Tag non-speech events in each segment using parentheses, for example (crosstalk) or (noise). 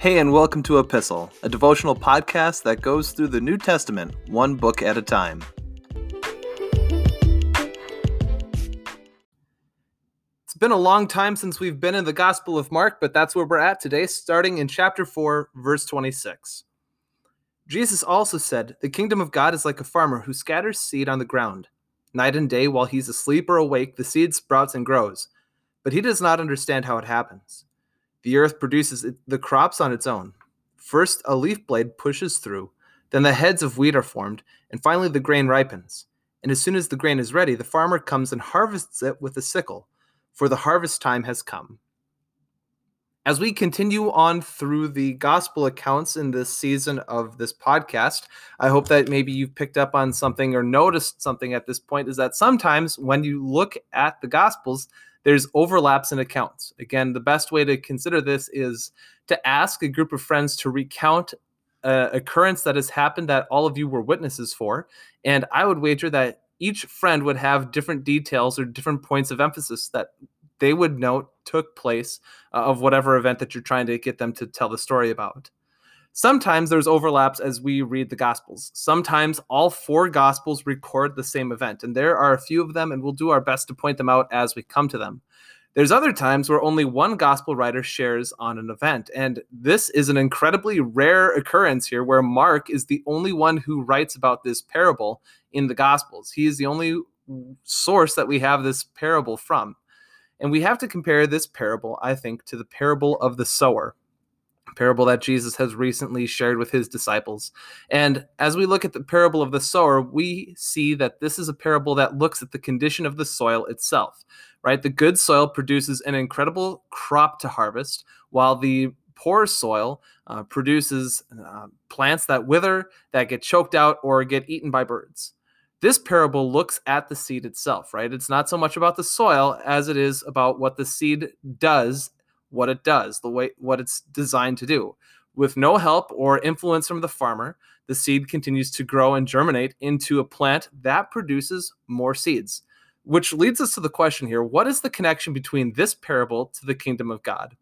Hey, and welcome to Epistle, a devotional podcast that goes through the New Testament one book at a time. It's been a long time since we've been in the Gospel of Mark, but that's where we're at today, starting in chapter 4, verse 26. Jesus also said, The kingdom of God is like a farmer who scatters seed on the ground. Night and day, while he's asleep or awake, the seed sprouts and grows, but he does not understand how it happens. The earth produces the crops on its own. First, a leaf blade pushes through, then the heads of wheat are formed, and finally the grain ripens. And as soon as the grain is ready, the farmer comes and harvests it with a sickle, for the harvest time has come. As we continue on through the gospel accounts in this season of this podcast, I hope that maybe you've picked up on something or noticed something at this point is that sometimes when you look at the gospels, there's overlaps in accounts. Again, the best way to consider this is to ask a group of friends to recount a occurrence that has happened that all of you were witnesses for. And I would wager that each friend would have different details or different points of emphasis that they would note took place uh, of whatever event that you're trying to get them to tell the story about. Sometimes there's overlaps as we read the Gospels. Sometimes all four Gospels record the same event, and there are a few of them, and we'll do our best to point them out as we come to them. There's other times where only one Gospel writer shares on an event, and this is an incredibly rare occurrence here where Mark is the only one who writes about this parable in the Gospels. He is the only source that we have this parable from. And we have to compare this parable, I think, to the parable of the sower parable that Jesus has recently shared with his disciples. And as we look at the parable of the sower, we see that this is a parable that looks at the condition of the soil itself, right? The good soil produces an incredible crop to harvest, while the poor soil uh, produces uh, plants that wither, that get choked out, or get eaten by birds. This parable looks at the seed itself, right? It's not so much about the soil as it is about what the seed does what it does, the way what it's designed to do. With no help or influence from the farmer, the seed continues to grow and germinate into a plant that produces more seeds. Which leads us to the question here what is the connection between this parable to the kingdom of God?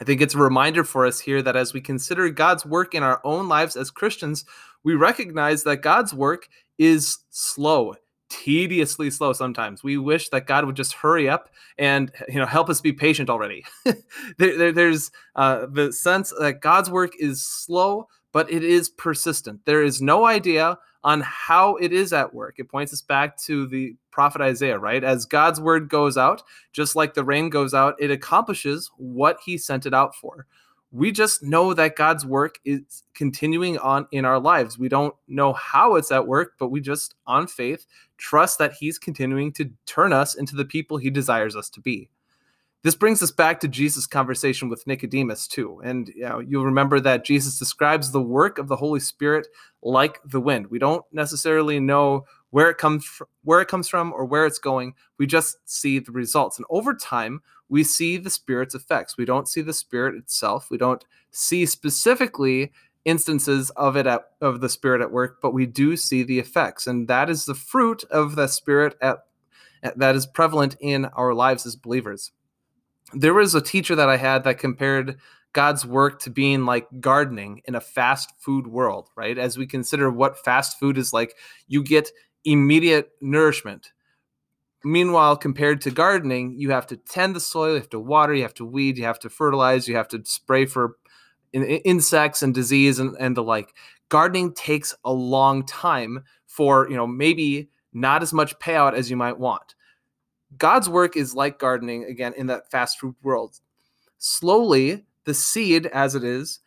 I think it's a reminder for us here that as we consider God's work in our own lives as Christians, we recognize that God's work is slow tediously slow sometimes. We wish that God would just hurry up and you know help us be patient already. (laughs) there, there, there's uh, the sense that God's work is slow, but it is persistent. There is no idea on how it is at work. It points us back to the prophet Isaiah, right? As God's word goes out, just like the rain goes out, it accomplishes what he sent it out for we just know that God's work is continuing on in our lives. We don't know how it's at work, but we just, on faith, trust that He's continuing to turn us into the people He desires us to be. This brings us back to Jesus' conversation with Nicodemus, too. And you know, you'll remember that Jesus describes the work of the Holy Spirit like the wind. We don't necessarily know where it comes from, where it comes from or where it's going. We just see the results. And over time, we see the spirit's effects. We don't see the spirit itself. We don't see specifically instances of it at, of the spirit at work, but we do see the effects, and that is the fruit of the spirit at, at that is prevalent in our lives as believers. There was a teacher that I had that compared God's work to being like gardening in a fast food world, right? As we consider what fast food is like, you get immediate nourishment Meanwhile, compared to gardening, you have to tend the soil, you have to water, you have to weed, you have to fertilize, you have to spray for insects and disease and, and the like. Gardening takes a long time for, you know, maybe not as much payout as you might want. God's work is like gardening, again, in that fast food world. Slowly, the seed, as it is,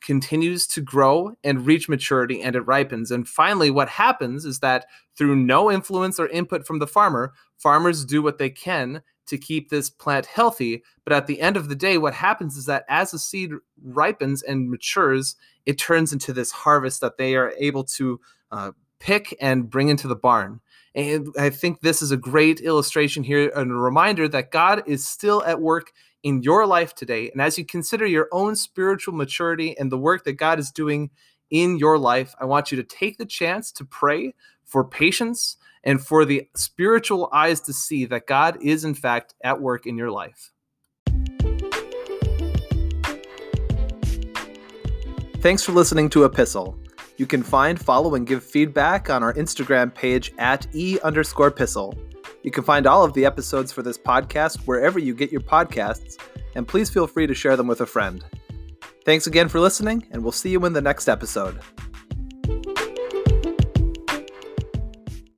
continues to grow and reach maturity and it ripens. And finally, what happens is that through no influence or input from the farmer, farmers do what they can to keep this plant healthy. But at the end of the day, what happens is that as the seed ripens and matures, it turns into this harvest that they are able to uh, pick and bring into the barn. And I think this is a great illustration here and a reminder that God is still at work in your life today. And as you consider your own spiritual maturity and the work that God is doing in your life, I want you to take the chance to pray for patience and for the spiritual eyes to see that God is, in fact, at work in your life. Thanks for listening to Epistle. You can find, follow, and give feedback on our Instagram page at e underscore epistle. You can find all of the episodes for this podcast wherever you get your podcasts, and please feel free to share them with a friend. Thanks again for listening, and we'll see you in the next episode.